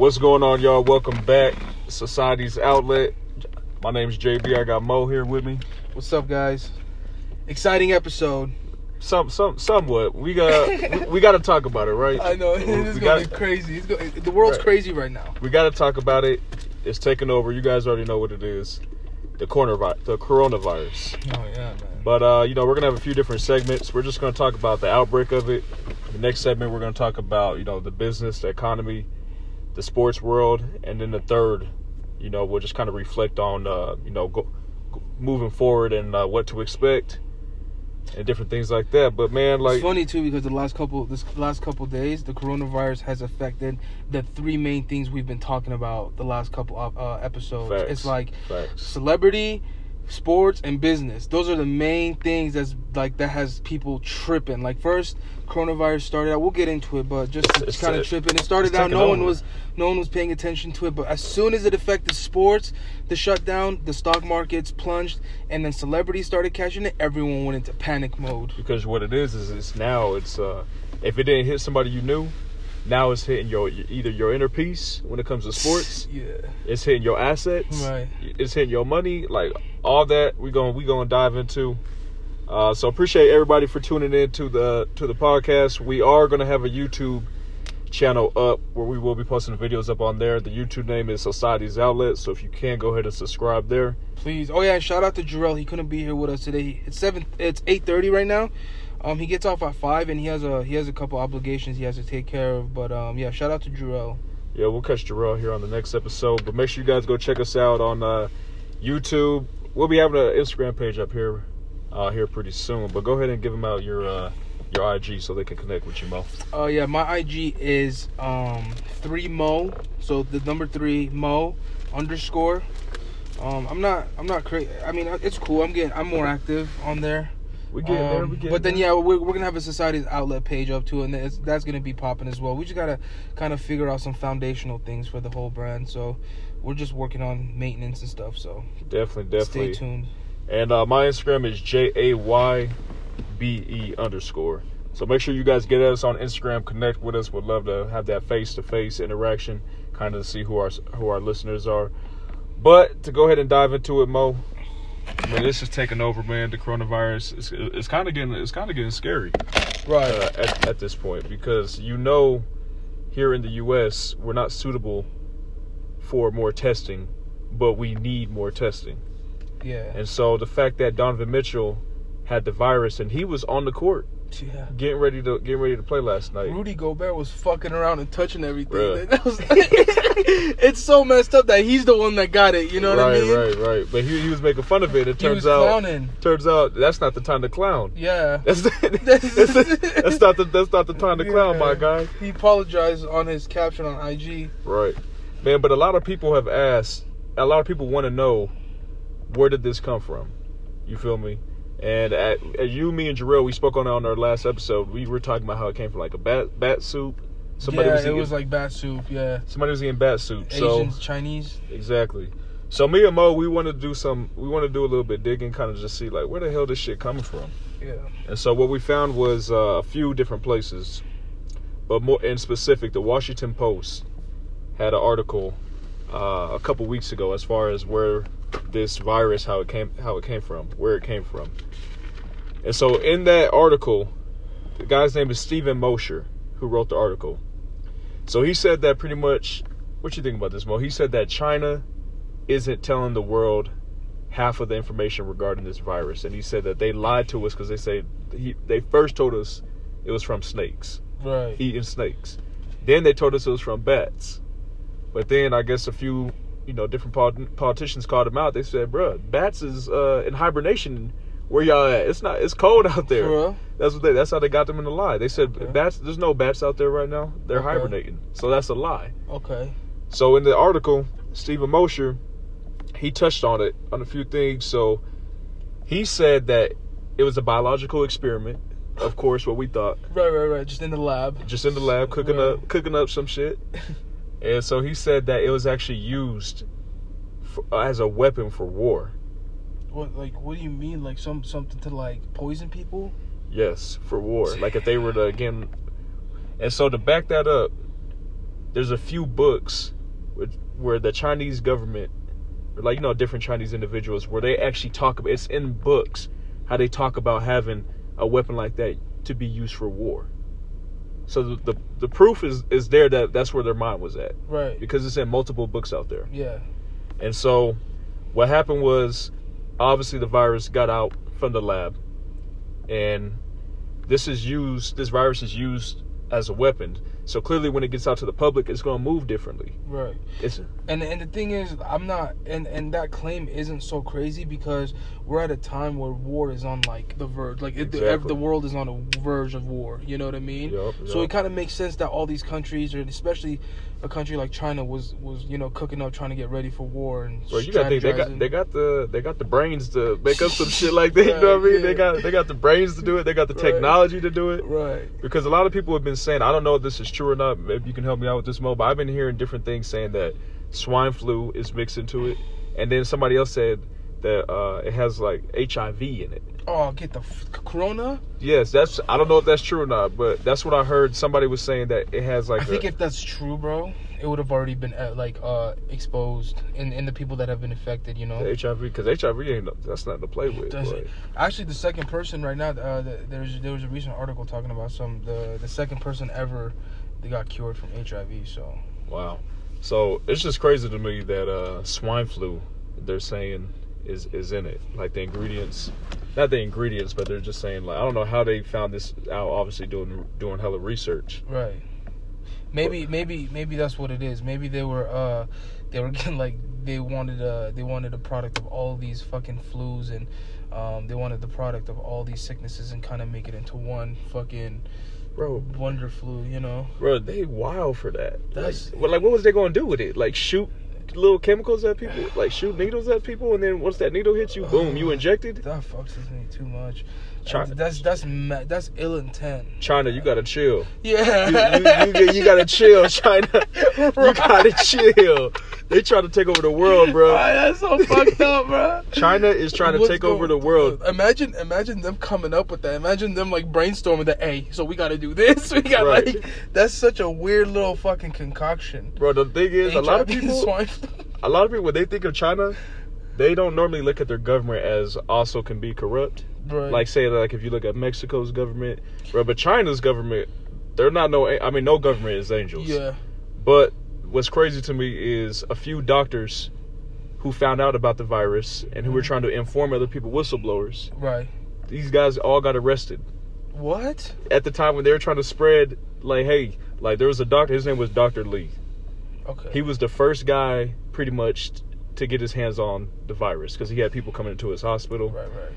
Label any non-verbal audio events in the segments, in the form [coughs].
What's going on, y'all? Welcome back, Society's Outlet. My name's JB. I got Mo here with me. What's up, guys? Exciting episode. Some, some, somewhat. We got, we, we got to talk about it, right? [laughs] I know it's gonna gotta- be crazy. It's the world's Right. crazy right now. We got to talk about it. It's taking over. You guys already know what it is. The corner, the coronavirus. Oh yeah, man. But uh, you know, we're gonna have a few different segments. We're just gonna talk about the outbreak of it. The next segment, we're gonna talk about you know the business, the economy, the sports world, and then the third, you know, we'll just kind of reflect on uh, you know go, go- moving forward and uh, what to expect and different things like that. But man, like it's funny too because the last couple this last couple days, the coronavirus has affected the three main things we've been talking about the last couple of uh, episodes. Facts. It's like facts. celebrity, sports, and business. Those are the main things that's like that has people tripping. Like first, coronavirus started out. We'll get into it, but just kind of tripping. It started out. No one was no one was paying attention to it. But as soon as it affected sports, the shutdown, the stock markets plunged, and then celebrities started catching it. Everyone went into panic mode. because what it is is it's now it's uh if it didn't hit somebody you knew, now it's hitting your either your inner peace when it comes to sports. [sighs] Yeah. It's hitting your assets. Right. It's hitting your money. Like all that we going we going to dive into. Uh, so appreciate everybody for tuning in to the to the podcast. We are going to have a YouTube channel up where we will be posting videos up on there. The YouTube name is Society's Outlet. So if you can go ahead and subscribe there. Please. Oh yeah, shout out to Jarrell. He couldn't be here with us today. It's seven. It's eight thirty right now. Um, he gets off at five, and he has a he has a couple obligations he has to take care of. But um, yeah, shout out to Jarrell. Yeah, we'll catch Jarrell here on the next episode. But make sure you guys go check us out on uh, YouTube. We'll be having an Instagram page up here uh, here pretty soon. But go ahead and give them out your uh, your IG so they can connect with you, Mo. Uh, yeah, my IG is um three mo. So the number three mo underscore. Um, I'm not I'm not crazy. I mean, it's cool. I'm getting I'm more active on there. We get there. Um, We get but then yeah, we're, we're gonna have a society's outlet page up too, and it's, that's gonna be popping as well. We just gotta kind of figure out some foundational things for the whole brand. So we're just working on maintenance and stuff. So definitely, definitely. stay tuned. And uh, my Instagram is J A Y B E underscore. So make sure you guys get us on Instagram, connect with us. Would love to have that face to face interaction, kind of to see who our who our listeners are. But to go ahead and dive into it, Mo. I mean, this is taking over, man. The coronavirus is it's kind of getting it's kind of getting scary Right. uh, at, at this point because you know, here in the U.S. we're not suitable for more testing, but we need more testing. Yeah. And so the fact that Donovan Mitchell had the virus and he was on the court Yeah. getting ready to getting ready to play last night. Rudy Gobert was fucking around and touching everything. [laughs] Was- it's so messed up that he's the one that got it. You know what right, I mean? right, right. Right. But he, he was making fun of it. It turns out clowning. turns out that's not the time to clown. Yeah. That's [laughs] that's, that's not the that's not the time to clown, my guy. He apologized on his caption on IG. Right, man. But a lot of people have asked. A lot of people want to know where did this come from. You feel me? And at, as you, me, and Jarrell, we spoke on it on our last episode. We were talking about how it came from like a bat bat soup. Somebody yeah, was it eating, was like bat soup. Yeah. somebody was eating bat soup. So Asians, Chinese. exactly. So me and Mo, we want to do some. We want to do a little bit digging, kind of just see like where the hell this shit coming from. Yeah. And so what we found was uh, a few different places, but more in specific, the Washington Post had an article uh, a couple weeks ago as far as where this virus how it came how it came from, where it came from. And so in that article, the guy's name is Stephen Mosher, who wrote the article. So he said that pretty much. What you think about this, Mo? He said that China isn't telling the world half of the information regarding this virus, and he said that they lied to us because they say he, they first told us it was from snakes, Right. eating snakes. Then they told us it was from bats, but then I guess a few you know different polit- politicians called him out. They said, "Bruh, bats is uh, in hibernation. Where y'all at? It's not. It's cold out there." That's what they. That's how they got them in the lie. They said Okay. bats. There's no bats out there right now. They're Okay. hibernating. So that's a lie. Okay. So in the article, Stephen Mosher, he touched on it on a few things. So he said that it was a biological experiment. Of course, what we thought, Right, right, right. Just in the lab. just in the lab cooking Right. up cooking up some shit. [laughs] And so he said that it was actually used for, uh, as a weapon for war. What, like, what do you mean? Like, some something to like poison people? Yes, for war. Like if they were to again, and so to back that up, there's a few books where the Chinese government, like you know, different Chinese individuals, where they actually talk about it's in books how they talk about having a weapon like that to be used for war. So the the, the proof is is there that that's where their mind was at Right. because it's in multiple books out there. Yeah. And so what happened was obviously the virus got out from the lab and this is used this virus is used as a weapon. So clearly when it gets out to the public it's going to move differently. Right. It's And and the thing is, I'm not, and and that claim isn't so crazy because we're at a time where war is on like the verge, like it, the, the world is on a verge of war. You know what I mean? Yup, So it kind of makes sense that all these countries, or especially a country like China, was was you know cooking up, trying to get ready for war and Bro, you got think they got they got the they got the brains to make up some shit like [laughs] that. You know what I mean? They got they got the brains to do it. They got the Right. technology to do it. right. Because a lot of people have been saying, I don't know if this is true or not. Maybe you can help me out with this, Mo. But I've been hearing different things saying that swine flu is mixed into it, and then somebody else said that uh, it has like HIV in it. Oh, get the f- Corona. Yes, that's I don't know if that's true or not, but that's what I heard. Somebody was saying that it has like I think if that's true, bro, it would have already been uh, like uh exposed in in the people that have been affected. You know. HIV because HIV ain't no- that's nothing to play with. Actually, the second person right now, uh, the, there's there was a recent article talking about some the the second person ever that got cured from HIV. So Wow. So it's just crazy to me that uh, swine flu, they're saying is is in it. Like the ingredients, not the ingredients, but they're just saying like I don't know how they found this out. Obviously doing doing hella research. right, maybe maybe maybe that's what it is. Maybe they were uh they were [laughs] getting like they wanted uh they wanted a product of all these fucking flus and um they wanted the product of all these sicknesses and kind of make it into one fucking Bro, Wonderful. You know. bro, they wild for that. Like, That's- well, like what was they gonna do with it? Like shoot little chemicals at people? Like shoot needles at people, and then once that needle hits you, boom, you injected. That fucks with me too much. Chi- That's that's that's ill intent. China, you gotta chill. Yeah. You, you, you, you gotta chill, China. [laughs] You gotta chill. They trying to take over the world, bro. Why, that's so fucked up, bro. China is trying to What's take over the world. Imagine, imagine them coming up with that. Imagine them like brainstorming that. Hey, so we got to do this. [laughs] We got Right. like that's such a weird little fucking concoction. Bro, the thing is, a lot of people. [laughs] a lot of people, when they think of China, they don't normally look at their government as also can be corrupt. Right. Like say, like if you look at Mexico's government, bro, but China's government, they're not no. I mean, no government is angels. yeah, But what's crazy to me is a few doctors who found out about the virus and who were mm-hmm. trying to inform other people, whistleblowers. right. These guys all got arrested What? at the time when they were trying to spread, like, hey, like there was a doctor. His name was Doctor Lee. Okay. He was the first guy, pretty much, to get his hands on the virus because he had people coming into his hospital, right, right.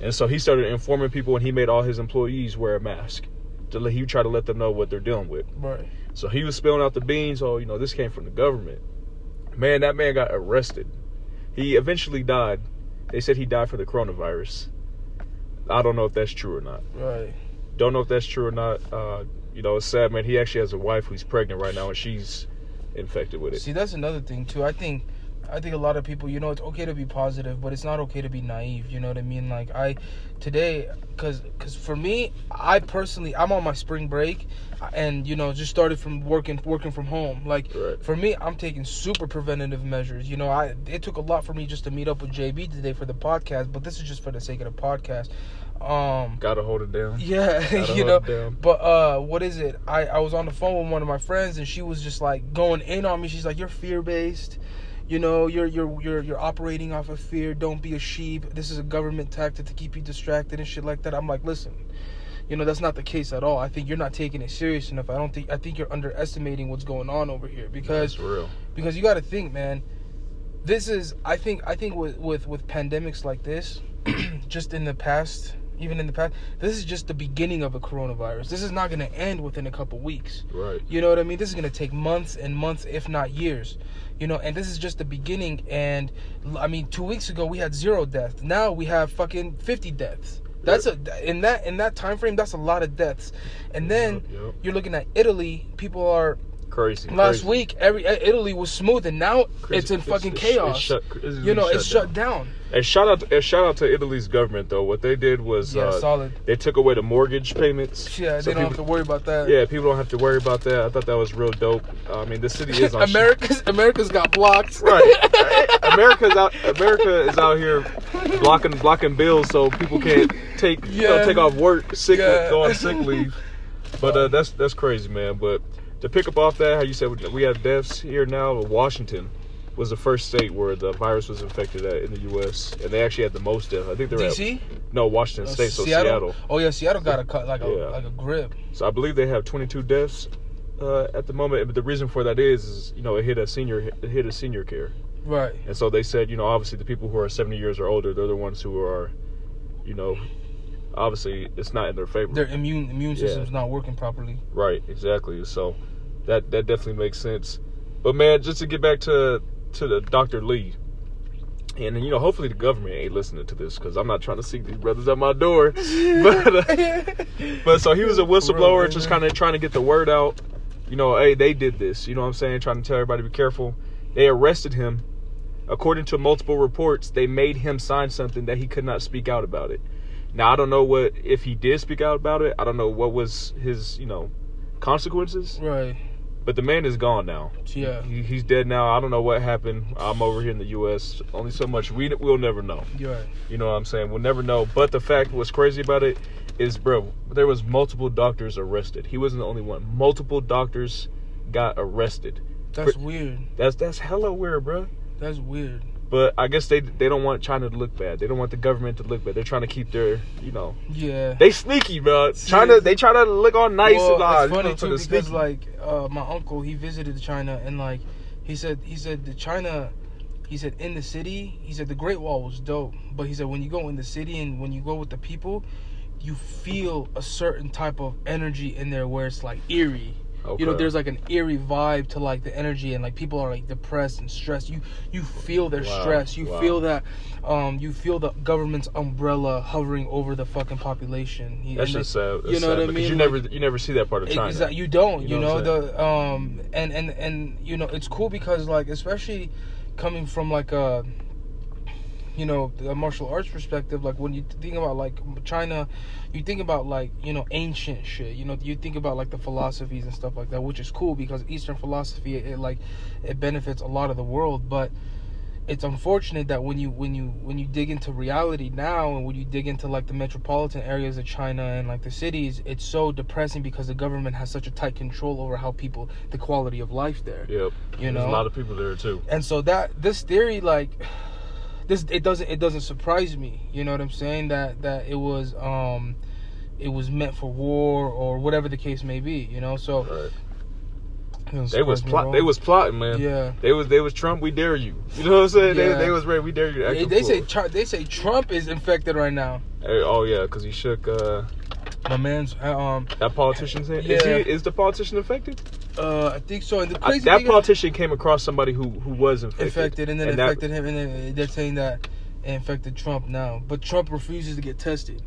and so he started informing people, and he made all his employees wear a mask. To let, he tried to let them know what they're dealing with. Right. So he was spilling out the beans. Oh, you know, this came from the government. Man, that man got arrested. He eventually died. They said he died for the coronavirus. I don't know if that's true or not. Right. Don't know if that's true or not. Uh, you know, it's sad, man. He actually has a wife who's pregnant right now, and she's infected with it. See, that's another thing too. I think, I think a lot of people, you know, it's okay to be positive, but it's not okay to be naive. You know what I mean? Like I, today, cause, cause for me, I personally, I'm on my spring break, and you know, just started from working, working from home. Like Right. for me, I'm taking super preventative measures. You know, I it took a lot for me just to meet up with JB today for the podcast, but this is just for the sake of the podcast. Um, Gotta hold it down. [laughs] yeah, Gotta you know. But uh, what is it? I I was on the phone with one of my friends, and she was just like going in on me. She's like, "You're fear based." You know, you're you're you're you're operating off of fear. Don't be a sheep. This is a government tactic to keep you distracted and shit like that. I'm like, listen, you know that's not the case at all. I think you're not taking it serious enough. I don't think I think you're underestimating what's going on over here because because you got to think, man. This is I think I think with with with pandemics like this, [clears throat] just in the past, even in the past, this is just the beginning of a coronavirus. This is not going to end within a couple weeks. Right. You know what I mean? This is going to take months and months, if not years. You know, and this is just the beginning. And I mean, two weeks ago we had zero deaths. Now we have fucking fifty deaths. That's a in that in that time frame. That's a lot of deaths. And then Yep. you're looking at Italy. People are Crazy. Last crazy. week, every Italy was smooth, and now Crazy. it's in fucking it's chaos. shut- it's you know, shut it's down. shut down. And shout out, and shout out to Italy's government though. What they did was Yeah, uh, solid. they took away the mortgage payments. Yeah, So they don't have people- to worry about that. Yeah, people don't have to worry about that. I thought that was real dope. I mean, the city is [laughs] on America's America's got blocked. right. [laughs] America's out. America is out here blocking blocking bills so people can't take you know, Yeah. take off work, sick Yeah. go on sick leave. But uh, that's that's crazy, man. But to pick up off that, how you said we- we have deaths here now. In Washington was the first state where the virus was infected at in the U.S. and they actually had the most deaths. I think they were at- DC, no Washington Uh, State, so Seattle. Oh yeah, Seattle got a cut like a Yeah. like a grip. So I believe they have 22 deaths uh, at the moment. But the reason for that is, is you know, it hit a senior it hit a senior care. Right. And so they said, you know, obviously the people who are 70 years or older, they're the ones who are, you know, obviously it's not in their favor. Their immune immune Yeah. system's not working properly. right, exactly. So that that definitely makes sense. But man, just to get back to to the Dr. Lee, and you know, hopefully the government ain't listening to this because I'm not trying to seek these brothers at my door. [laughs] but uh, but so he was a whistleblower, just kind of trying to get the word out. You know, hey, they did this. You know what I'm saying? Trying to tell everybody to be careful. They arrested him. According to multiple reports, they made him sign something that he could not speak out about it. Now I don't know what if he did speak out about it. I don't know what was his, you know, consequences. Right. But the man is gone now. Yeah. He, he's dead now. I don't know what happened. I'm over here in the U.S. Only so much we we'll never know. You're right. You know what I'm saying? We'll never know. But the fact what's crazy about it is, bro, there was multiple doctors arrested. He wasn't the only one. Multiple doctors got arrested. That's weird. That's that's hella weird, bro. That's weird. But I guess they they don't want China to look bad. They don't want the government to look bad. They're trying to keep their, you know, Yeah. they sneaky, bro. China they try to look all nice well, and it's funny too because sneaky. like uh, my uncle he visited China and like he said he said the China he said in the city he said the Great Wall was dope but he said when you go in the city and when you go with the people you feel a certain type of energy in there where it's like eerie you know there's like an eerie vibe to like the energy and like people are like depressed and stressed you you feel their Wow, stress you wow. feel that um you feel the government's umbrella hovering over the fucking population You- That's just sad. That's you know sad, what I mean? You Like- never you never see that part of China. Exactly. You don't. You You, know know, the um and and and you know it's cool because like especially coming from like a you know the martial arts perspective like when you think about like China you think about like you know ancient shit you know you think about like the philosophies and stuff like that which is cool because eastern philosophy it, like it benefits a lot of the world but it's unfortunate that when you when you when you dig into reality now and when you dig into like the metropolitan areas of China and like the cities, it's so depressing because the government has such a tight control over how people the quality of life there. Yep. You There's know? a lot of people there too. And so that this theory like this it doesn't it doesn't surprise me. You know what I'm saying? That that it was um it was meant for war or whatever the case may be, you know? So Right. They was surprise me at plot. They was plotting, man. Yeah. They was they was Trump. We dare you. [laughs] You know what I'm saying? Yeah. They, they was ready. We dare you. They, they say Tru- they say Trump is infected right now. Hey, oh yeah, because he shook uh, My man's uh, um that politician's hand. Yeah. Is, he, is the politician infected? Uh I think so. And the I, crazy that thing is- politician came across somebody who who was infected. infected and then And that- infected him and then they're saying that it infected Trump now. But Trump refuses to get tested.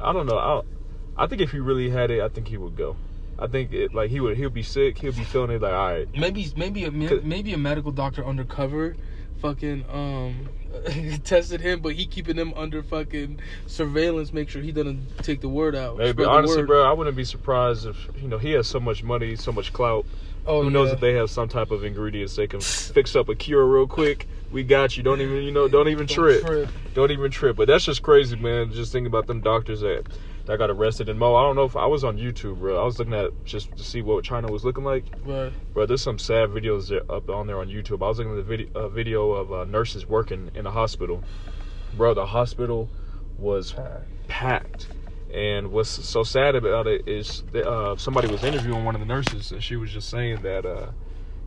I don't know. I, I think if he really had it, I think he would go. I think it like he would. He'll be sick. He'll be feeling it like all right. Maybe maybe a maybe a medical doctor undercover fucking um [laughs] tested him, but he keeping them under fucking surveillance, make sure he doesn't take the word out. Spread the honestly, bro, I wouldn't be surprised if you know he has so much money, so much clout. Oh, Who knows yeah. if they have some type of ingredients they can [laughs] fix up a cure real quick? We got you. Don't even you know. Don't even Don't trip. trip. Don't even trip. But that's just crazy, man. Just thinking about them doctors that that got arrested. And Mo, I don't know if I was on YouTube, bro. I was looking at just to see what China was looking like. Right. Bro, there's some sad videos there, up on there on YouTube. I was looking at the video, uh, video of uh, nurses working in a hospital. Bro, the hospital was packed. And what's so sad about it is that uh, somebody was interviewing one of the nurses, and she was just saying that, uh,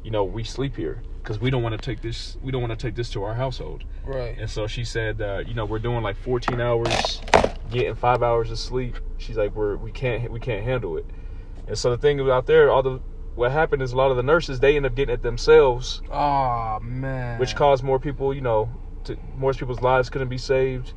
you know, we sleep here because we don't want to take this. We don't want to take this to our household. Right. And so she said, uh, you know, we're doing like 14 hours, getting five hours of sleep. She's like, we're we can't we can't handle it. And so the thing out there, all the what happened is a lot of the nurses they end up getting it themselves, Oh man. which caused more people, you know, to, more people's lives couldn't be saved.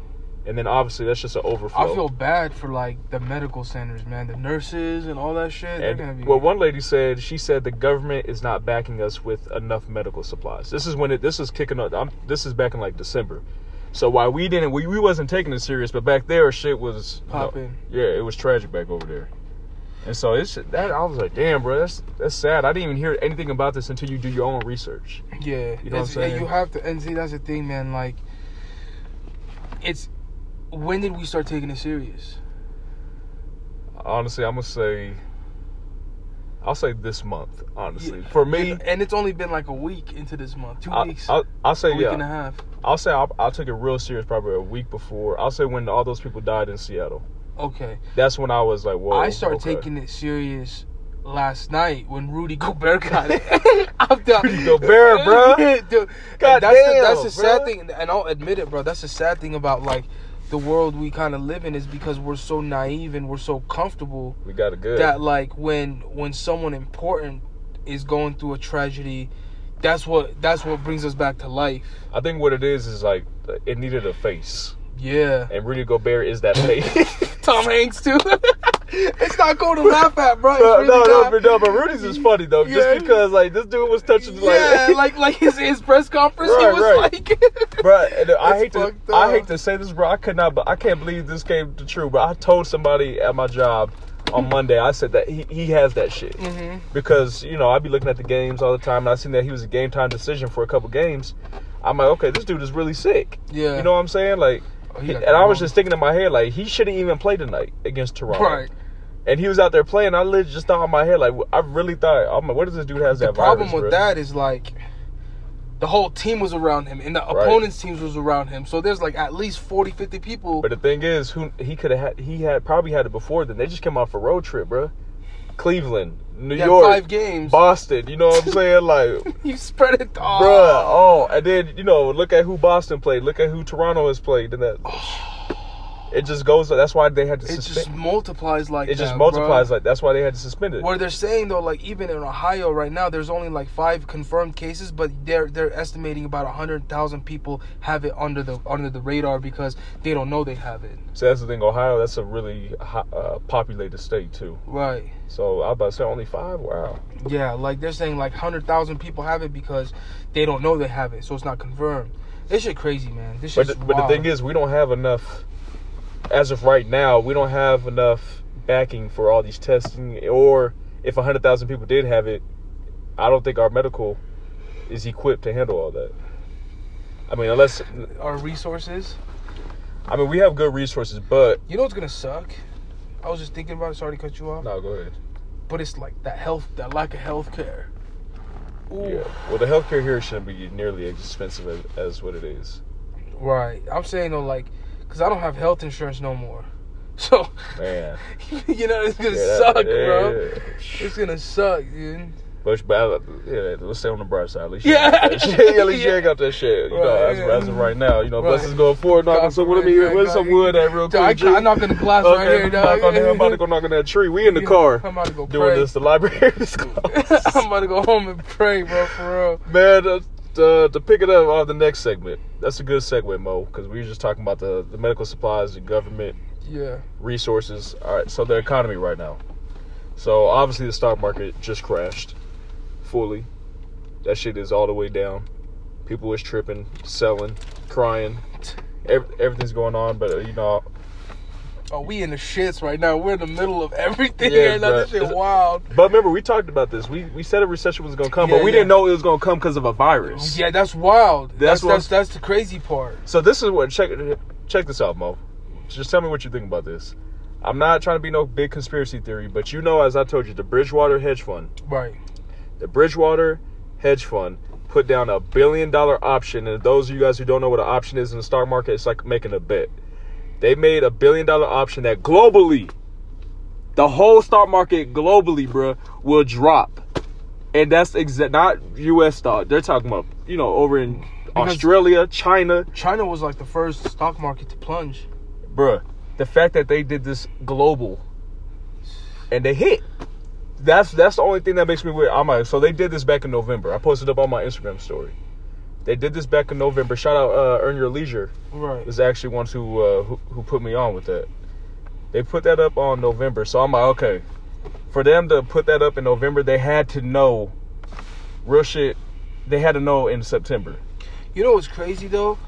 and then obviously that's just an overflow. I feel bad for like the medical centers, man, the nurses and all that shit. They're gonna And be. well, one lady said she said the government is not backing us with enough medical supplies. This is when it this is kicking up. I'm, this is back in like December. So while we didn't, we, we wasn't taking it serious, but back there shit was you know, Popping. yeah, it was tragic back over there. And so it's that I was like, damn, bro, that's that's sad. I didn't even hear anything about this until you do your own research. Yeah, You know what I'm it's- yeah, you have to, and see that's the thing, man. Like, it's when did we start taking it serious? Honestly, I'm gonna say, I'll say this month. Honestly, Yeah, for me, and, it's only been like a week into this month, 2 I, weeks, I'll, I'll a say week yeah. and a half. I'll say I, I took it real serious probably a week before. I'll say when all those people died in Seattle. Okay, That's when I was like, whoa. I started okay. taking it serious last night when Rudy [laughs] Gobert got it. [laughs] I'm done. Rudy Gobert, bro. [laughs] Dude, God that's the, that's the sad thing, and I'll admit it, bro. That's the sad thing about like the world we kind of live in is because we're so naive and we're so comfortable We got it good. that like when when someone important is going through a tragedy, that's what that's what brings us back to life. I think what it is is like it needed a face, Yeah. and Rudy Gobert is that face. [laughs] Tom Hanks too. [laughs] it's not cool to laugh at, bro. No, really no, no, but, no, but Rudy's is funny though, Yeah. just because like this dude was touching yeah, like, [laughs] like like his his press conference, he Right, was right. like, [laughs] bro. and I hate to, fucked I hate to say this, bro. I could not, but I can't believe this came to true. But I told somebody at my job on Monday, I said that he, he has that shit. Mhm. because you know I'd be looking at the games all the time, and I seen that he was a game time decision for a couple games. I'm like, okay, this dude is really sick. Yeah. You know what I'm saying? Like, Oh, he and I was just thinking in my head, like, he shouldn't even play tonight against Toronto. Right. And he was out there playing. I literally just thought in my head, like, I really thought, I'm like, what does this dude has The that problem virus, with bro? that is like the whole team was around him and the Right. opponent's teams was around him. So there's like at least 40, 50 people. But the thing is, who he could have had, he had probably had it before. Then they just came off a road trip, bro. Cleveland, New had York, five games. Boston. You know what I'm [laughs] saying? Like, [laughs] you spread it all. Bruh, oh, and then you know, look at who Boston played. Look at who Toronto has played, and that oh. It just goes. That's why they had to It just multiplies like It that, just multiplies bruh. like that's why they had to suspend it. Where they're saying though, like even in Ohio right now, there's only like five confirmed cases, but they're they're estimating about hundred thousand people have it under the under the radar because they don't know they have it. So that's the thing. Ohio, that's a really uh, populated state too. Right. So I about to say only five. Wow. Yeah, like they're saying like hundred thousand people have it because they don't know they have it, so it's not confirmed. This shit crazy, man. This But but the thing is, we don't have enough. As of right now, we don't have enough backing for all these testing. Or if hundred thousand people did have it, I don't think our medical is equipped to handle all that. I mean, unless our resources. I mean we have good resources, but You know what's gonna suck? I was just thinking about it. Sorry to cut you off, no, go ahead. but it's like that health, that lack of health care. Ooh. Yeah. Well, the healthcare here shouldn't be nearly as expensive as, as what it is. Right. I'm saying though, like, cause I don't have health insurance no more. [laughs] So, Man. [laughs] you know, it's gonna Yeah, that- suck, yeah, bro. yeah. It's gonna suck, dude. But, but yeah, let's stay on the bright side. At least Yeah. you ain't got that shit. [laughs] At least you ain't got that shit. You know, as, yeah. as of right now, you know, Right. blessings going forward. Knocking God some wood. Me where's some wood at real quick. I, I knock on the glass right Okay, here, I'm dog. knock on that- I'm about to go knock on that tree. We in the car I'm about to go doing pray. this. The library is closed. I'm about to go home and pray, bro, for real. Man, uh, uh, to pick it up on the next segment, that's a good segue, Mo, because we were just talking about the, the medical supplies, the government Yeah. resources. All right, so the economy right now. So obviously the stock market just crashed fully. That shit is all the way down. People is tripping, selling, crying. Ev- everything's going on, but you know, Oh, we in the shits right now. We're in the middle of everything Yeah, right now. This shit wild. but remember we talked about this. We we said a recession was gonna come, Yeah, but we yeah. didn't know it was gonna come because of a virus. Yeah, that's wild. That's That's that's that's the crazy part. So this is what check check this out, Mo. Just tell me what you think about this. I'm not trying to be no big conspiracy theory, but you know, as I told you, the Bridgewater hedge fund, Right. the Bridgewater hedge fund put down a billion dollar option. And those of you guys who don't know what an option is in the stock market, it's like making a bet. They made a billion dollar option that globally, the whole stock market globally, bruh, will drop. And that's exact not U.S. stock. They're talking about you know over in Because- Australia, China, China was like the first stock market to plunge. bruh, the fact that they did this global and they hit. That's that's the only thing that makes me weird. I'm like, so they did this back in November. I posted up on my Instagram story. They did this back in November. Shout out uh, Earn Your Leisure. Right. is actually ones who, uh, who who put me on with that. They put that up on November, so I'm like, okay. For them to put that up in November, they had to know real shit. They had to know in September. You know what's crazy though?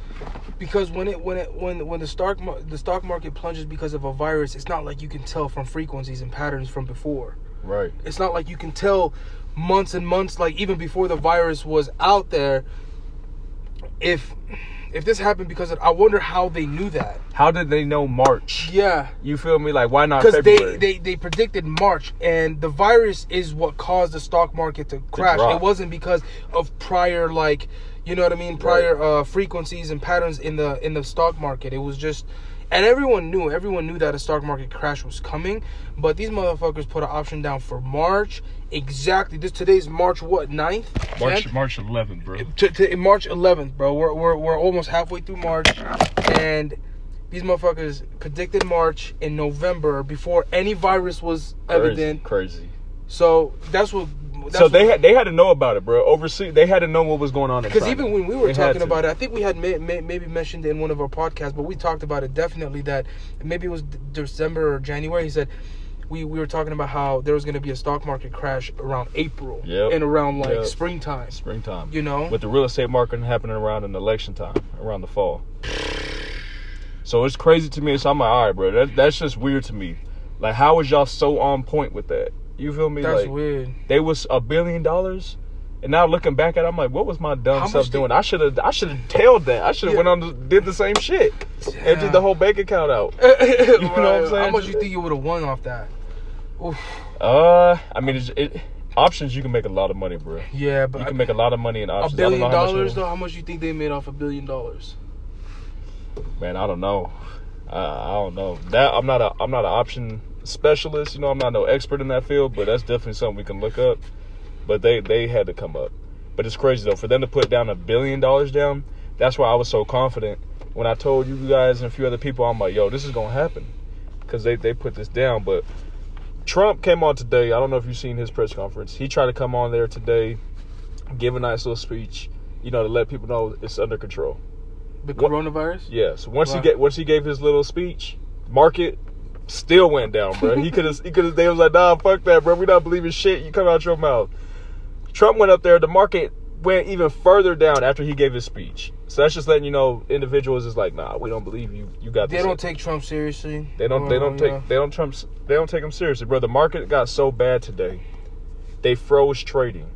Because when it when it when when the stock the stock market plunges because of a virus, it's not like you can tell from frequencies and patterns from before. Right. It's not like you can tell months and months, like even before the virus was out there. If if this happened because of, I wonder how they knew that. How did they know March? Yeah, You feel me? Like why not because they, they they predicted March, and the virus is what caused the stock market to crash. it wasn't because of prior like you know what I mean, prior uh, frequencies and patterns in the in the stock market. It was just. And everyone knew, everyone knew that a stock market crash was coming, but these motherfuckers put an option down for March. Exactly. This today's March what 9th? 10th? March 11th, bro. to, to March 11th, bro. We're, we're we're almost halfway through March, and these motherfuckers predicted March in November before any virus was Crazy, evident. crazy. So that's what. So they had they had to know about it, bro. Overseas, they had to know what was going on. in because even when we were They talking about it, I think we had may, may, maybe mentioned in one of our podcasts, but we talked about it definitely that maybe it was December or January. He said. We, we were talking about how there was going to be a stock market crash around April Yep. and around like Yep. springtime. springtime, You know, with the real estate market happening around an election time, around the fall. So it's crazy to me. So I'm like, all right, bro. That, that's just weird to me. Like, how was y'all so on point with that? You feel me? that's like, weird. they was a billion dollars, and now looking back at, it, I'm like, what was my dumb How self they- doing? I should have, I should have tailed that. I should have Yeah. went on, to, did the same shit, emptied Yeah. the whole bank account out. [laughs] you know [laughs] what I'm saying? How much you think you would have won off that? Oof. Uh, I mean, it's, it, options you can make a lot of money, bro. Yeah, but You can make a lot of money in options. I don't billion dollars though. How much you think they made off a billion dollars? Man, I don't know. Uh, I don't know. That I'm not a I'm not an option specialist. You know, I'm not no expert in that field, but that's definitely something we can look up. But they they had to come up. But it's crazy though for them to put down a billion dollars down. That's why I was so confident when I told you guys and a few other people. I'm like, yo, this is gonna happen because they they put this down. But Trump came on today. I don't know if you've seen his press conference. He tried to come on there today, give a nice little speech. You know, to let people know it's under control. The coronavirus? Yeah. So once Right. he get once he gave his little speech, market still went down, bro. He could have he could have they was like, nah, fuck that, bro. We not believing shit. You come out your mouth. Trump went up there. The market went even further down after he gave his speech. So that's just letting you know individuals is like, nah, we don't believe you. You got They don't take Trump seriously. They don't. They don't you take. know. They don't Trump. They don't take him seriously, bro. The market got so bad today. They froze trading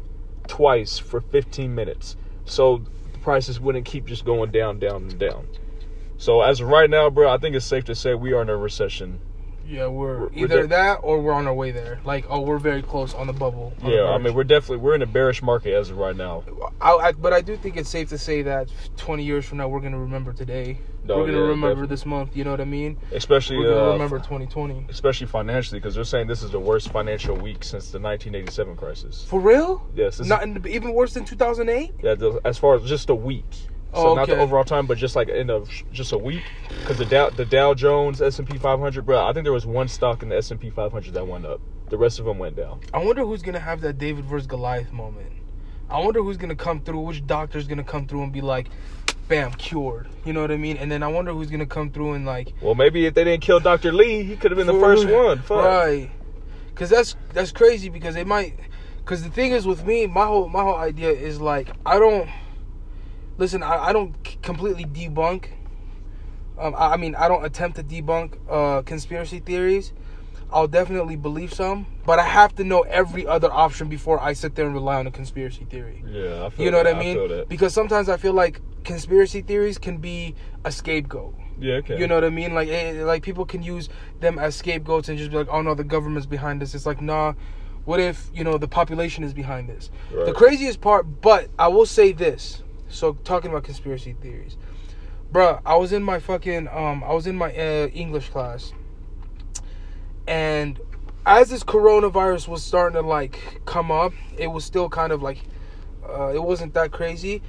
twice for 15 minutes, so the prices wouldn't keep just going down, down, and down. So as of right now, bro, I think it's safe to say we are in a recession. Yeah, we're, We're- either de- that or we're on our way there. Like, oh, we're very close on the bubble. on the Yeah, I mean we're definitely we're in a bearish market as of right now. I, I, but I do think it's safe to say that 20 years from now, we're gonna remember today. No, we're gonna yeah, remember definitely. this month. You know what I mean? Especially We're gonna uh, remember 2020. especially financially because they're saying this is the worst financial week since the 1987 crisis. For real? Yes, this is- Not even worse than 2008. Yeah, as far as just a week. So Oh, not the overall time, but just like in a just a week, because the Dow the Dow Jones S and P 500, bro. I think there was one stock in the S and P 500 that went up. The rest of them went down. I wonder who's gonna have that David versus Goliath moment. I wonder who's gonna come through. Which doctor's gonna come through and be like, "Bam, cured." You know what I mean? And then I wonder who's gonna come through and like, Well, maybe if they didn't kill Dr. Lee, he could have been the first one. Fuck. Right. Cause that's that's crazy because they might cause the thing is with me, my whole my whole idea is like I don't listen, I, I don't completely debunk um, I, I mean I don't attempt to debunk uh, conspiracy theories. I'll definitely believe some, but I have to know every other option before I sit there and rely on a conspiracy theory. Yeah, I feel You know what. I mean? that. Because sometimes I feel like conspiracy theories can be a scapegoat. Yeah, okay. You know what I mean? Like, eh, like people can use them as scapegoats and just be like, "Oh no, the government's behind this." It's like, nah. What if you know the population is behind this? The craziest part, but I will say this. So talking about conspiracy theories, bruh, I was in my fucking um, I was in my uh, English class, and as this coronavirus was starting to like come up, it was still kind of like, uh, it wasn't that crazy.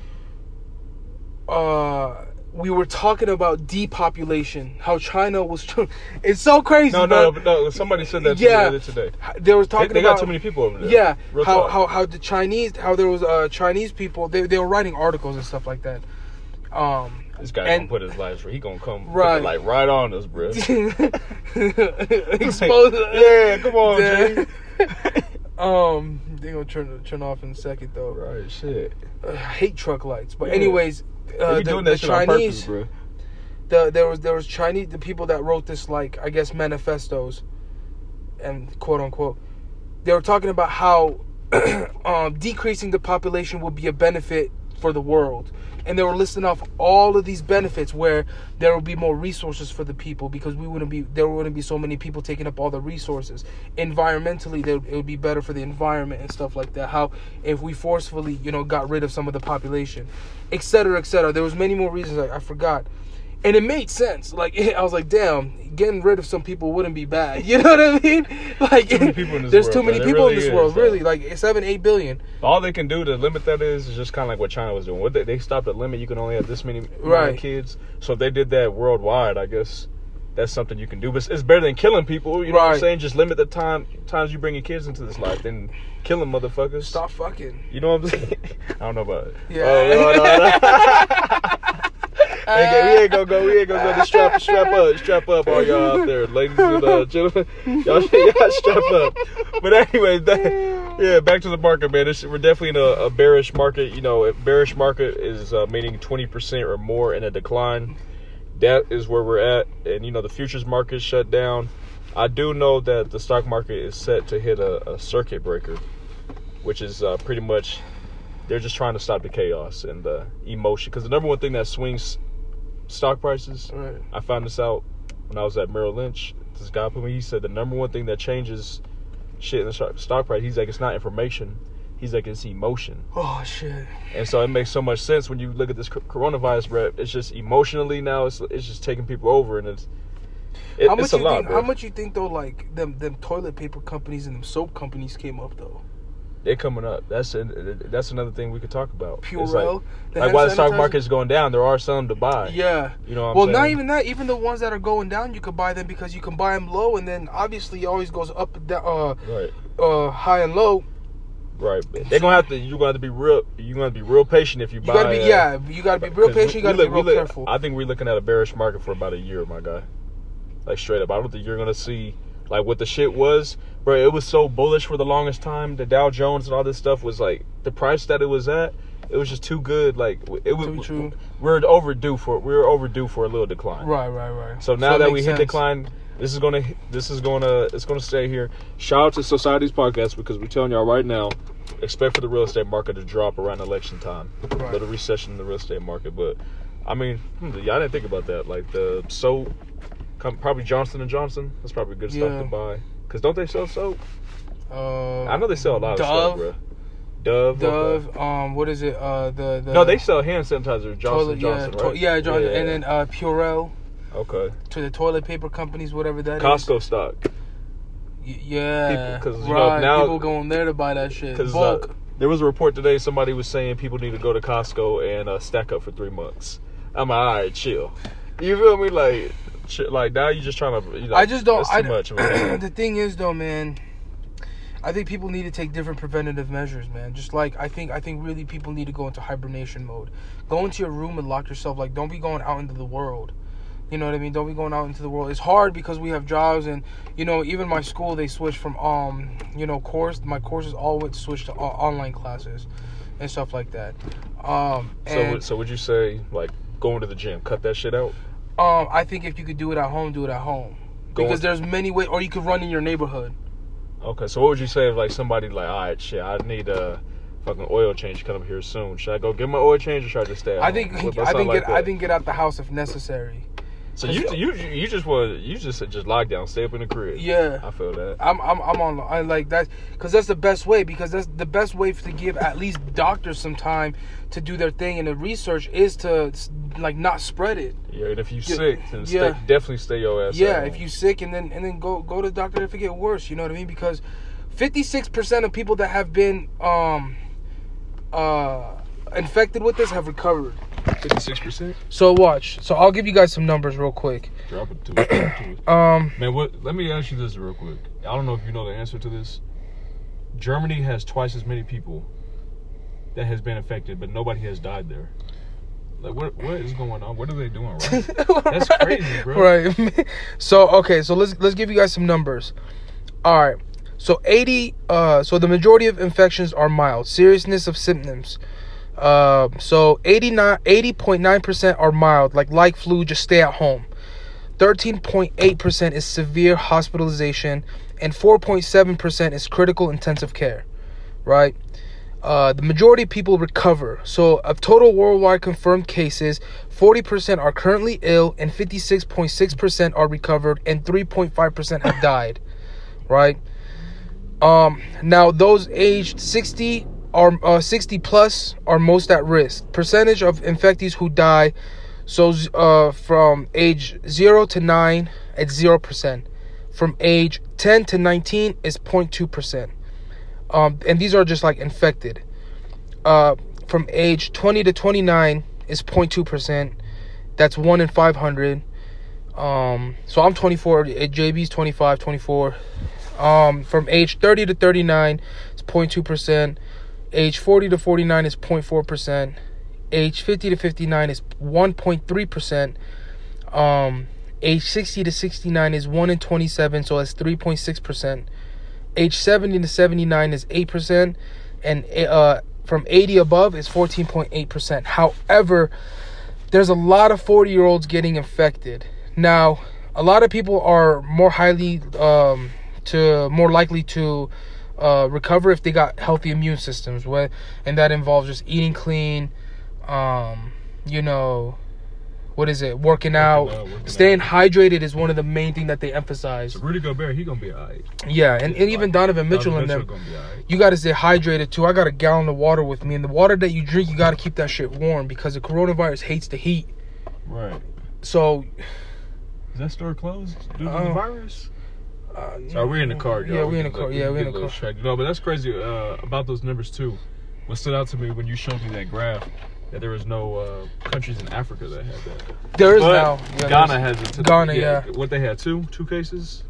Uh, we were talking about depopulation, how China was. [laughs] It's so crazy. No, no, but no, no. Somebody said that Yeah. today. They were talking they about got too many people over there. Yeah, Real how, talk. how how the Chinese, how there was uh Chinese people, they they were writing articles and stuff like that. Um, this guy and- gonna put his life he gonna come Right. like right on us, bro. [laughs] expose. [laughs] yeah, come on. Jay. Um, they gonna turn turn off in a second though. right, shit. Uh, I hate truck lights, but Yeah. anyways, They uh, the, doing the that on Chinese, purpose, bro. the there was there was Chinese the people that wrote this like I guess manifestos, and quote unquote, they were talking about how [clears throat] um, decreasing the population will be a benefit for the world, and they were listing off all of these benefits where there will be more resources for the people because we wouldn't be there wouldn't be so many people taking up all the resources. Environmentally, it would be better for the environment and stuff like that. How if we forcefully you know got rid of some of the population, et cetera, et cetera. There was many more reasons I, I forgot. And it made sense. Like [laughs] I was like, damn, getting rid of some people wouldn't be bad. [laughs] You know what I mean? [laughs] Like Too many people in this there's world, too many people in this is, world. Really, like seven, eight billion. All they can do to limit that is, is just kind of like what China was doing. What they, they stopped at limit, you can only have this many Right. kids. So if they did that worldwide, I guess that's something you can do. But it's, it's better than killing people. You know what I'm saying? Just limit the time times you bring your kids into this life, then killing motherfuckers. Stop fucking. You know what I'm saying? I don't know about it. Yeah. Oh, no, no, no. We ain't gonna- go. We ain't gonna go. Strap, strap up, strap up, all y'all out there, ladies and uh, gentlemen. [laughs] Y'all, y'all strap up. But anyway, that, yeah, back to the market, man. We're definitely in a, a bearish market. You know, bearish market is uh, meaning twenty percent or more in a decline. That is where we're at, and you know the futures market shut down. I do know that the stock market is set to hit a, a circuit breaker, which is uh, pretty much they're just trying to stop the chaos and the emotion. Because the number one thing that swings stock prices, Right. I found this out when I was at Merrill Lynch. This guy put me. He said the number one thing that changes shit in the stock- stock price. He's like, it's not information. He's like, it's emotion. Oh shit. And so it makes so much sense when you look at this coronavirus, bro. It's just emotionally now. It's it's just taking people over, and it's it, how much it's a you lot, think? bro. How much you think though? Like them them toilet paper companies and them soap companies came up though. They're coming up. That's an, that's another thing we could talk about. Purell. like, like while the stock market is going down, there are some to buy. Yeah. You know what I'm well, saying? not even that. Even the ones that are going down, you could buy them because you can buy them low, and then obviously it always goes up, and down, uh, Right, uh, high and low. right. They're gonna have to. You're gonna have to be real. You're gonna be real patient if you, You buy. gotta be uh, yeah. You gotta be real 'cause we- patient. You gotta we be real look- careful. I think we're looking at a bearish market for about a year, my guy. Like straight up, I don't think you're gonna see like what the shit was, bro. It was so bullish for the longest time. The Dow Jones and all this stuff was like the price that it was at. It was just too good. Like it was. Too true. We're overdue for. We were overdue for a little decline. right, right, right. So now it that we hit sense. decline, this is gonna this is gonna it's gonna stay here. Shout out to Society's podcast because we're telling y'all right now, expect for the real estate market to drop around election time. Right. Little recession in the real estate market, but I mean, hmm, y'all didn't think about that. Like the soap, com- probably Johnson and Johnson. That's probably good stuff Yeah. to buy. Cause don't they sell soap? Uh, I know they sell a lot of stuff, bro. Dove. okay. Dove. Um, what is it? Uh, the the No, they sell hand sanitizer. Johnson toilet, Johnson, yeah, right? to- yeah, Johnson, and then uh, Purell okay. to the toilet paper companies, whatever that is. Costco stock. Y- yeah, People- 'cause, you know, right. now- people going there to buy that shit. Because uh, there was a report today. Somebody was saying people need to go to Costco and uh, stack up for three months. I'm like, all right, chill. You feel me? Like, like now you're just trying to. You know, I just don't. I, much. [clears throat] The thing is, though, man, I think people need to take different preventative measures, man. Just like I think, I think really people need to go into hibernation mode. Go into your room and lock yourself. Like, don't be going out into the world. You know what I mean? Don't be going out into the world. It's hard because we have jobs, and you know, even my school they switched from um, you know, course. My courses all went switched to o- online classes and stuff like that. Um, so, so would you say like going to the gym, cut that shit out? Um, I think if you could do it at home, do it at home. Go Because on- there's many ways, or you could run in your neighborhood. Okay, so what would you say if like somebody like, all right, shit, I need a fucking oil change coming up here soon. Should I go get my oil change or should I just stay? At I home? think I think like get I think get out the house if necessary. So you you you just want you just just lock down, stay up in the crib. Yeah. I feel that. I'm I'm I'm on I like that because that's the best way because that's the best way to give at least doctors some time to do their thing and the research is to like not spread it. Yeah, and if you Yeah, sick, then stay, yeah. definitely stay your ass. yeah, if you sick and then and then go go to the doctor if it get worse. You know what I mean? Because fifty six percent of people that have been um uh infected with this have recovered. Fifty-six percent. So watch. So I'll give you guys some numbers real quick. Drop it to [clears throat] it. drop it to it. Um, Man, what? Let me ask you this real quick. I don't know if you know the answer to this. Germany has twice as many people that has been affected, but nobody has died there. Like, what? What is going on? What are they doing right? [laughs] That's crazy, bro. Right. [laughs] so okay, so let's let's give you guys some numbers. All right. So 80 uh so the majority of infections are mild. Seriousness of symptoms. Uh, so 89 80.9% are mild, like like flu, just stay at home. 13.8% is severe hospitalization and 4.7% is critical intensive care. Right? Uh, the majority of people recover. So, of total worldwide confirmed cases, 40% are currently ill, and 56.6% are recovered, and 3.5% have died. Right? Um, now, those aged 60 are uh, 60 plus are most at risk. Percentage of infectees who die, so uh, from age 0 to 9, it's 0%. From age 10 to 19 is 0.2%. Um, and these are just like infected. Uh, from age 20 to 29 is 0.2%. That's 1 in 500. Um, so I'm 24. JB's 25, 24. Um, from age 30 to 39 is 0.2%. Age 40 to 49 is 0.4%. Age 50 to 59 is 1.3%. Um, age 60 to 69 is 1 in 27, so that's 3.6%. Age 70 to 79 is 8%. And uh, from 80 above is 14.8%. However, there's a lot of 40 year olds getting infected. Now, a lot of people are more highly um, to more likely to uh, recover if they got healthy immune systems. Where and that involves just eating clean, um, you know, what is it? Working out, out, working staying out. hydrated is one of the main thing that they emphasize. So Rudy Gobert, he gonna be alright. Yeah, and, and even Donovan Mitchell and them, alright. you got to stay hydrated too. I got a gallon of water with me, and the water that you drink, you got to keep that shit warm because the coronavirus hates the heat. Right. So, Is that store closed due to Oh. the virus? Uh, So we're in the car, y'all. Yeah, we're in the car. look- Yeah, we can in the car. distracted. No, but that's crazy uh, about those numbers too. What stood out to me when you showed me that graph that there was no uh, countries in Africa that had that. There is But now. Yeah, Ghana has it. To Ghana, yeah. What they had two, two cases.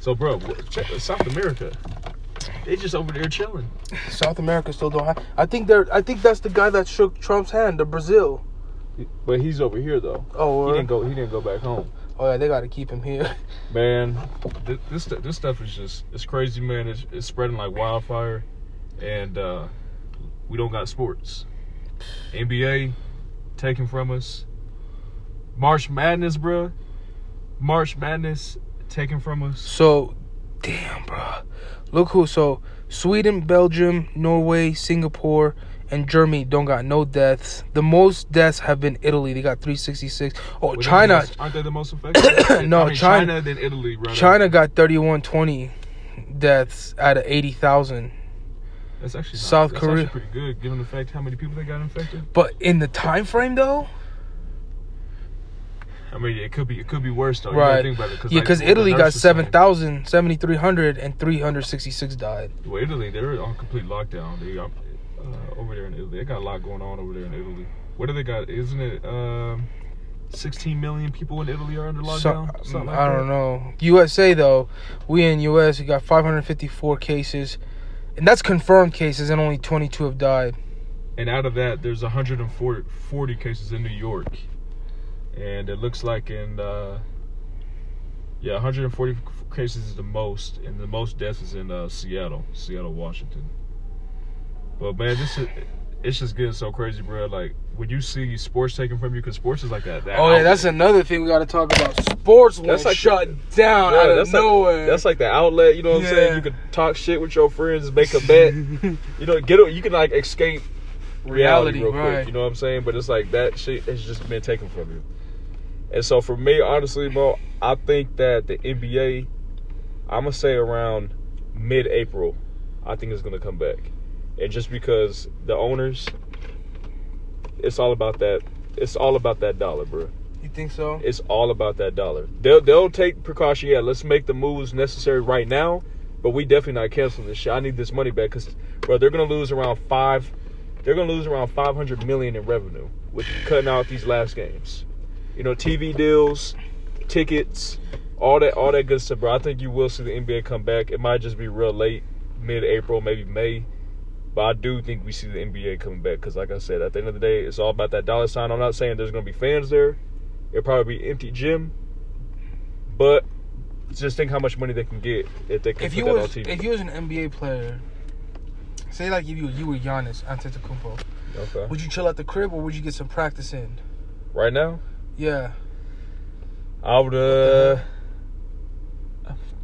So, bro, check South America. They just over there chilling. South America still don't have. I think they're. I think that's the guy that shook Trump's hand. The Brazil. But he's over here though. Oh, He didn't go. He didn't go back home. Oh yeah, they got to keep him here. [laughs] Man, this this, this stuff is just it's crazy, man. It's, it's spreading like wildfire, and uh, we don't got sports. NBA taken from us. March Madness, bro. March Madness taken from us. So, damn, bro. Look who. So, Sweden, Belgium, Norway, Singapore, and Germany don't got no deaths. The most deaths have been Italy. They got 366. Oh, China. aren't they the most affected? [coughs] No, I mean, China- China, then Italy. Right China got 3120 deaths out of 80,000. That's actually not- South that's Korea. actually pretty good, given the fact how many people they got infected. But in the time frame though, I mean, it could be it could be worse though. Right? gotta think about it, yeah, because the Italy got was saying. 7,000, 7,300, and 366 died. Well, Italy, they're on complete lockdown. They got uh, over there in Italy. They got a lot going on over there in Italy. What do they got? Isn't it um, 16 million people in Italy are under So, lockdown? Something like I don't know. USA though, we in US we got 554 cases, and that's confirmed cases, and only 22 have died. And out of that, there's 140 cases in New York, and it looks like in uh, yeah, 140 cases is the most, and the most deaths is in uh, Seattle, Seattle, Washington. But man, this is it's just getting so crazy, bro. Like when you see sports taken from you, because sports is like that. that Oh yeah, that's another thing we got to talk about. Sports That's like- shut down Yeah, out of that's nowhere. Like, that's like the outlet. You know what I'm saying? You could talk shit with your friends, make a bet. [laughs] you know, get a, you can like escape reality, Reality, real right. quick. You know what I'm saying? But it's like that shit has just been taken from you. And so for me, honestly, bro, I think that the NBA, I'm gonna say around mid-April, I think it's gonna come back, and just because the owners, it's all about that. It's all about that dollar, bro. you think so? It's all about that dollar. They'll they'll take precaution. Yeah, let's make the moves necessary right now. But we definitely not canceling this shit. I need this money back because, bro, they're gonna lose around five they're gonna lose around 500 million in revenue with cutting out these last games. You know, TV deals, tickets, all that, all that good stuff, bro. I think you will see the NBA come back. It might just be real late, mid-April, maybe May. But I do think we see the NBA coming back because, like I said, at the end of the day, it's all about that dollar sign. I'm not saying there's going to be fans there. It'll probably be empty gym. But just think how much money they can get if they can If put you that was on TV. if you was an NBA player, say like if you you were Giannis Antetokounmpo, okay. would you chill at the crib or would you get some practice in? Right now, Yeah. I would. Uh,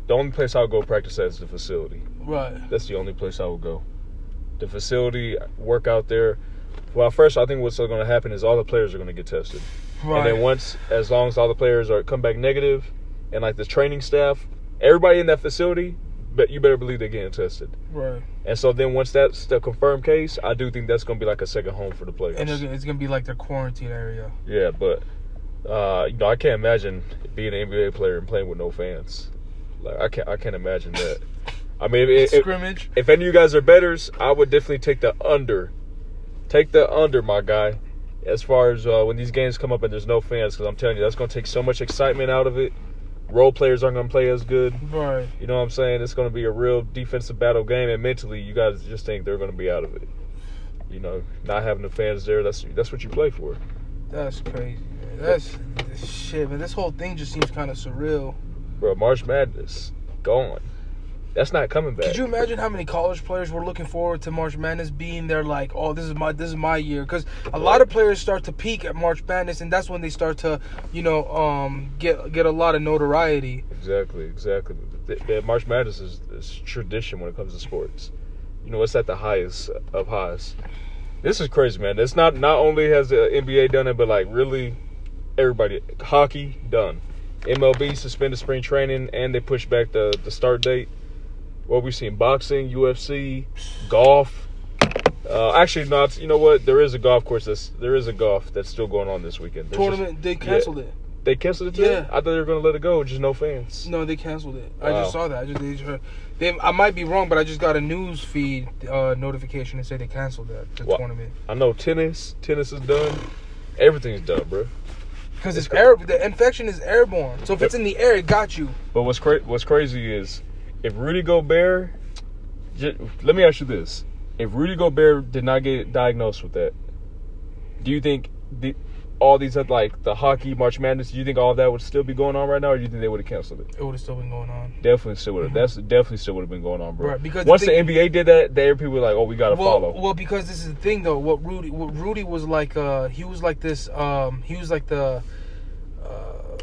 the only place I would go practice at is the facility. Right. That's the only place I would go. The facility, work out there. Well, first, I think what's going to happen is all the players are going to get tested. Right. And then once, as long as all the players are come back negative, and like the training staff, everybody in that facility, but you better believe they're getting tested. right. And so then once that's the confirmed case, I do think that's going to be like a second home for the players. And it's gonna- be like their quarantine area. yeah, but uh, you know, I can't imagine being an NBA player and playing with no fans. Like I can't, I can't imagine that. I mean, if, if, Scrimmage. if any of you guys are betters, I would definitely take the under. Take the under, my guy. As far as uh, when these games come up and there's no fans, because I'm telling you, that's going to take so much excitement out of it. Role players aren't going to play as good. Right. You know what I'm saying? It's going to be a real defensive battle game, and mentally, you guys just think they're going to be out of it. You know, not having the fans there, that's that's what you play for. That's crazy. Man. That's shit, man. This whole thing just seems kind of surreal. Bro, March Madness, gone. That's not coming back. Could you imagine how many college players were looking forward to March Madness being there? Like, oh, this is my this is my year. Because a lot of players start to peak at March Madness, and that's when they start to, you know, um, get get a lot of notoriety. Exactly, exactly. The, the March Madness is, is tradition when it comes to sports. You know, it's at the highest of highs. This is crazy, man. It's not not only has the NBA done it, but like really everybody. Hockey done. MLB suspended spring training and they pushed back the the start date. What we seen? Boxing, UFC, golf. Uh, actually, not. You know what? There is a golf course that's there is a golf that's still going on this weekend. There's just- Tournament, they canceled it. they canceled it. Today? Yeah. I thought they were gonna let it go. Just no fans. No, they canceled it. I just saw that. I just, they just heard, they, I might be wrong, but I just got a news feed uh, notification that said they canceled that the What? tournament I know tennis. Tennis is done. Everything's done, bro. because it's It's air. The infection is airborne, so if it's in the air, it got you. But what's cra- what's crazy is if Rudy Gobert. J- let me ask you this: If Rudy Gobert did not get diagnosed with that, do you think the, all these like the hockey March Madness? Do you think all of that would still be going on right now, or do you think they would have canceled it? It would have still been going on. Definitely still would have. That's definitely still would have been going on, bro. Right, because once the, thing- NBA did that, there people were like, "Oh, we gotta Well, follow." well, because this is the thing though. What Rudy, what Rudy was like, uh, he was like this. Um, he was like the, uh,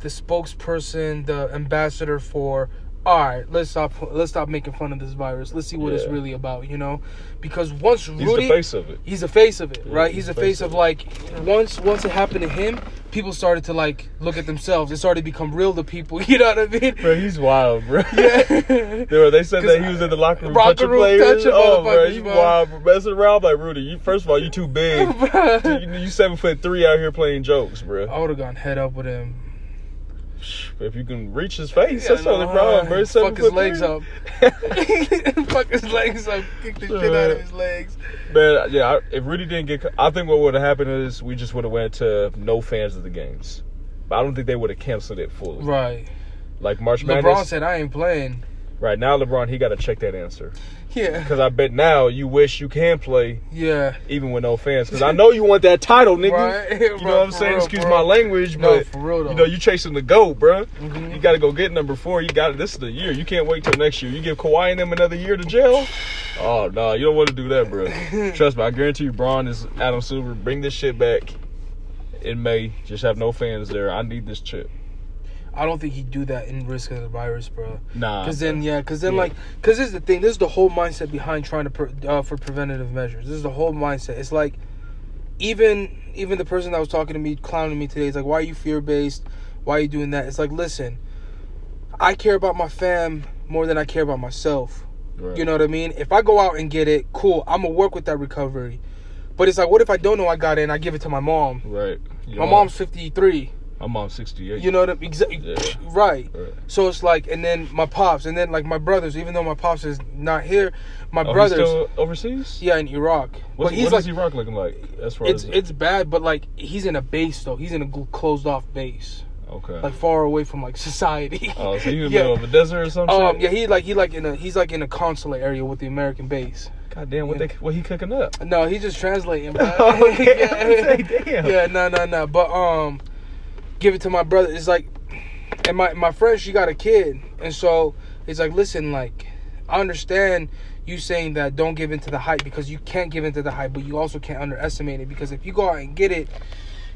the spokesperson, the ambassador for. All right, let's stop. Let's stop making fun of this virus. Let's see what it's really about. You know, because once He's Rudy, the face of it. he's the face of it, Yeah, right? He's, the face, of, like once once it happened to him, people started to like look at themselves. It started to become real to people. [laughs] You know what I mean? Bro, he's wild, bro. Yeah. [laughs] Dude, they said that he was in the locker room Locker touching room players. touching oh, bro, he's bro. wild, bro. Messing around like Rudy. You first of all, you too big. [laughs] you, you seven foot three out here playing jokes, bro. I would have gone head up with him. If you can reach his face, Yeah, that's the no, only problem, bro. Seven Fuck his legs three. up. [laughs] fuck his legs up. Kick the shit out of his legs. Man, yeah. I- If Rudy didn't get, I think what would have happened is we just would have went to no fans of the games. But I don't think they would have canceled it fully. Right. Like March Madness. LeBron said, "I ain't playing." right now, LeBron, he got to check that answer Yeah. because I bet now you wish you can play Yeah. even with no fans. Because I know you want that title, nigga. Right. [laughs] You know Bro, what I'm saying? real, Excuse for my language, No, but real you know you chasing the goat, bro. Mhm. You got to go get number four. You got it. this is the year. You can't wait till next year. You give Kawhi and them another year to jail. Oh no, you don't want to do that, bro. [laughs] Trust me, I guarantee you, Braun is Adam Silver. Bring this shit back in May. Just have no fans there. I need this chip. I don't think he'd do that in risk of the virus, bro. Nah, Because then, yeah, because then, Yeah. like, because this is the thing. This is the whole mindset behind trying to pre- uh, for preventative measures. This is the whole mindset. It's like, even even the person that was talking to me, clowning me today, is like, "Why are you fear based? Why are you doing that?" It's like, listen, I care about my fam more than I care about myself. Right. You know what I mean? If I go out and get it, cool. I'm gonna work with that recovery. But it's like, what if I don't know I got it and I give it to my mom? right? You My mom's 53. My mom's 68. You know what I mean? Exa- Yeah. Right. Right. So it's like, and then my pops, and then like my brothers. Even though my pops is not here, my Oh, brothers, still overseas? yeah, in Iraq. What's, but he's what like, is Iraq looking like? As far it's it's bad, but like he's in a base though. He's in a closed off base, okay. like far away from like [laughs] society. oh, so you in the [laughs] yeah. middle of a desert or something? Um, yeah, he like he like in a he's like in a consulate area with the American base. God damn, what yeah. they what he cooking up? No, he's just translating. [laughs] Okay, yeah, I was like, damn. yeah, no, no, no. But um, give it to my brother. It's like, and my my friend, she got a kid, and so it's like, listen, like, I understand you saying that don't give into the hype because you can't give into the hype, but you also can't underestimate it because if you go out and get it,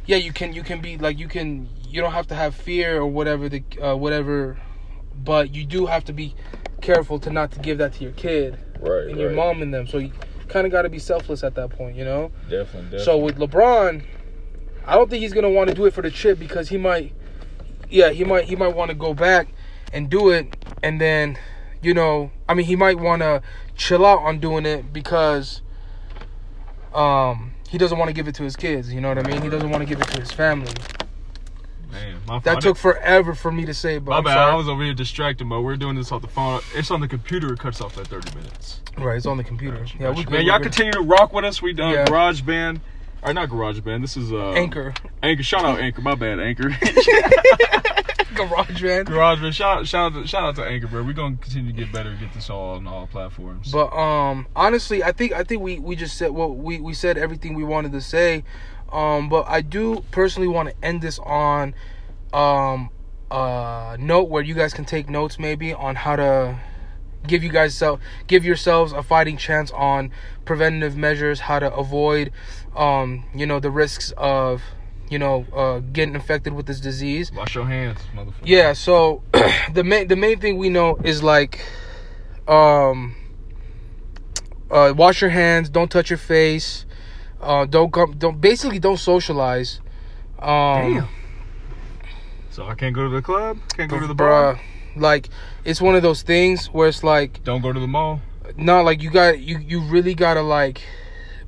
yeah, you can you can be like you can you don't have to have fear or whatever the uh, whatever, but you do have to be careful to not to give that to your kid Right, and your right. mom and them. So you kind of got to be selfless at that point, you know. Definitely, definitely. So with LeBron, I don't think he's gonna want to do it for the trip because he might, yeah, he might he might want to go back and do it, and then, you know, I mean, he might want to chill out on doing it because, um, he doesn't want to give it to his kids. You know what I mean? He doesn't want to give it to his family. Man, my That phone- took forever for me to say, but My I'm bad. sorry. I was over here distracted, but we're doing this off the phone. It's on the computer. It cuts off at 30 minutes. right. It's on the computer. Yeah, we man, good, y'all we continue to rock with us. We done Yeah. Garage Band. Or not Garage Band. This is uh, Anchor, Anchor. Shout out Anchor. My bad, Anchor. [laughs] garage band. Garage Band. Shout, shout, out, shout out to Anchor, bro. We're gonna continue to get better, get this all on all platforms. But um, honestly, I think I think we we just said well we we said everything we wanted to say. Um, but I do personally want to end this on um a note where you guys can take notes maybe on how to give you guys self give yourselves a fighting chance on preventative measures how to avoid um you know the risks of you know uh getting infected with this disease Wash your hands, motherfucker. yeah, so [clears throat] the main the main thing we know is like um uh wash your hands, don't touch your face, uh don't come don't basically don't socialize. Um Damn. So I can't go to the club. Can't go to the bruh, bar. like it's one of those things where it's like Don't go to the mall. not like you got you you really got to like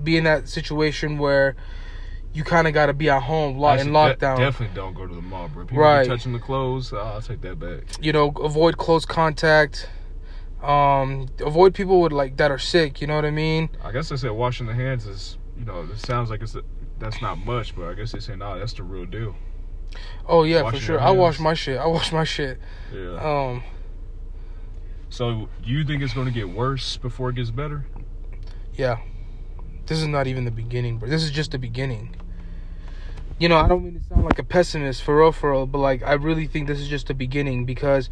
be in that situation where you kind of got to be at home locked in Actually, de- lockdown. definitely don't go to the mall, bro. People Right. touching the clothes. uh, I'll take that back. you know avoid close contact um avoid people with like that are sick you know what i mean I guess they said washing the hands is, you know, it sounds like it's a, that's not much, but I guess they say nah, that's the real deal. oh yeah Washing for sure i wash my shit i wash my shit Yeah. um so do you think it's going to get worse before it gets better? yeah this is not even the beginning bro this is just the beginning you know i don't mean to sound like a pessimist for real for real but like i really think this is just the beginning because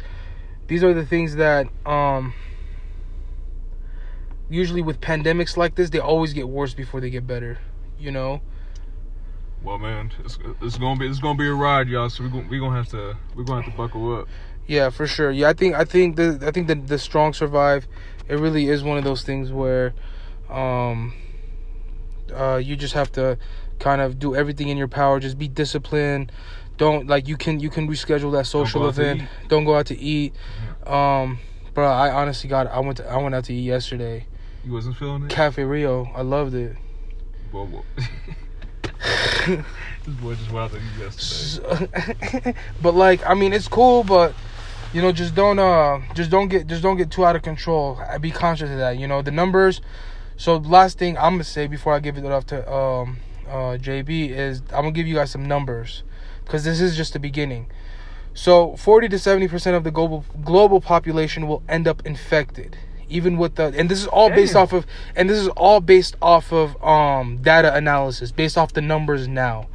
these are the things that um usually with pandemics like this they always get worse before they get better you know Well, man, it's, it's gonna be it's gonna be a ride, y'all. So we gonna we gonna have to we gonna have to buckle up. Yeah, for sure. Yeah, I think I think the I think the the strong survive. It really is one of those things where, um, uh, you just have to kind of do everything in your power. Just be disciplined. Don't like you can you can reschedule that social to event. Don't go out to eat. Um, bro, I honestly got I went to, I went out to eat yesterday. You wasn't feeling it. Cafe Rio, I loved it. Whoa, [laughs] whoa. this boy just went out to eat yesterday. [laughs] but like I mean it's cool but you know just don't uh just don't get just don't get too out of control be conscious of that you know the numbers so last thing I'm gonna say before I give it off to um uh JB is I'm gonna give you guys some numbers because this is just the beginning. So 40 to 70 percent of the global global population will end up infected even with the and this is all based off of and this is all based off of um data analysis based off the numbers now.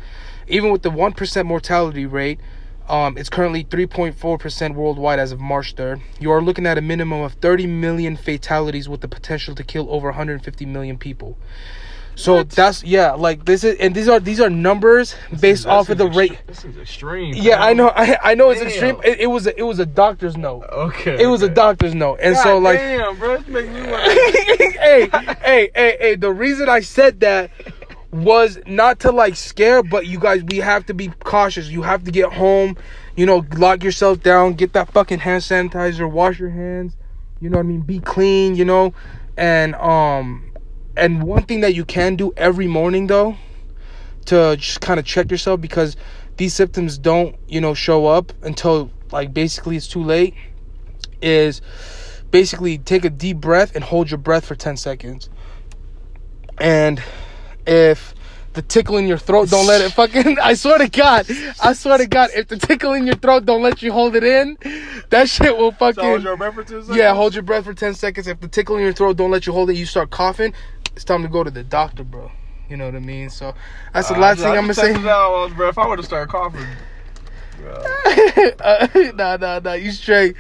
Even with the 1% mortality rate um, it's currently 3.4% worldwide as of March 3rd. You are looking at a minimum of 30 million fatalities with the potential to kill over 150 million people. So What? that's yeah, like this is and these are these are numbers based That off of the rate. extre- This is extreme. Yeah, I know. I, I know it's extreme. It, it was a, it was a doctor's note. Okay. It was a doctor's note, and God so like, damn, bro, it's making me [laughs] want. hey, hey, hey, hey. The reason I said that was not to like scare, but you guys, we have to be cautious. You have to get home, you know, lock yourself down, get that fucking hand sanitizer, wash your hands. You know what I mean? Be clean, you know, and um, and one thing that you can do every morning though, to just kind of check yourself because these symptoms don't, you know, show up until like basically it's too late is basically take a deep breath and hold your breath for 10 seconds. And if the tickle in your throat don't let it fucking [laughs] I swear to God, I swear to God, if the tickle in your throat don't let you hold it in, that shit will fucking So hold your breath for two seconds? Yeah, hold your breath for 10 seconds. If the tickle in your throat don't let you hold it, you start coughing, it's time to go to the doctor, bro. You know what I mean? So that's the Uh, last thing I'm gonna say. out, bro. If I would have started coughing, [laughs] bro. nah, nah, nah. You straight.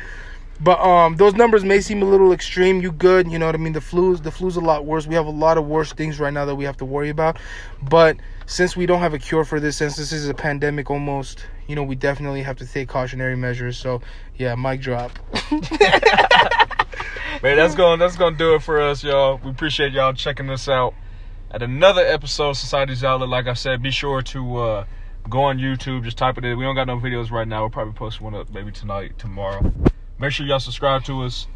But um, those numbers may seem a little extreme. You good? You know what I mean? The flu's the flu's a lot worse. We have a lot of worse things right now that we have to worry about. But since we don't have a cure for this, since this is a pandemic almost, you know, we definitely have to take cautionary measures. So yeah, mic drop. [laughs] Man, that's going that's gonna do it for us, y'all. We appreciate y'all checking us out at another episode of Society's Outlet. Like I said, be sure to uh, go on YouTube, just type it in. We don't got no videos right now. We'll probably post one up maybe tonight, tomorrow. Make sure y'all subscribe to us.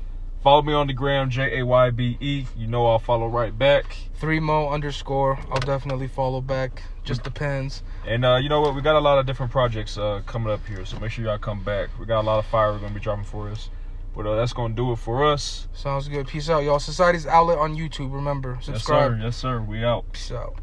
Follow me on the gram, J A Y B E. You know I'll follow right back. Three mo underscore. I'll definitely follow back. Just depends. And uh, you know what? We got a lot of different projects uh, coming up here, so make sure y'all come back. We got a lot of fire we're gonna be dropping for us. But uh, that's gonna do it for us. Sounds good. Peace out, y'all. Society's outlet on YouTube. Remember, subscribe. Yes, sir. Yes, sir. We out. Peace out.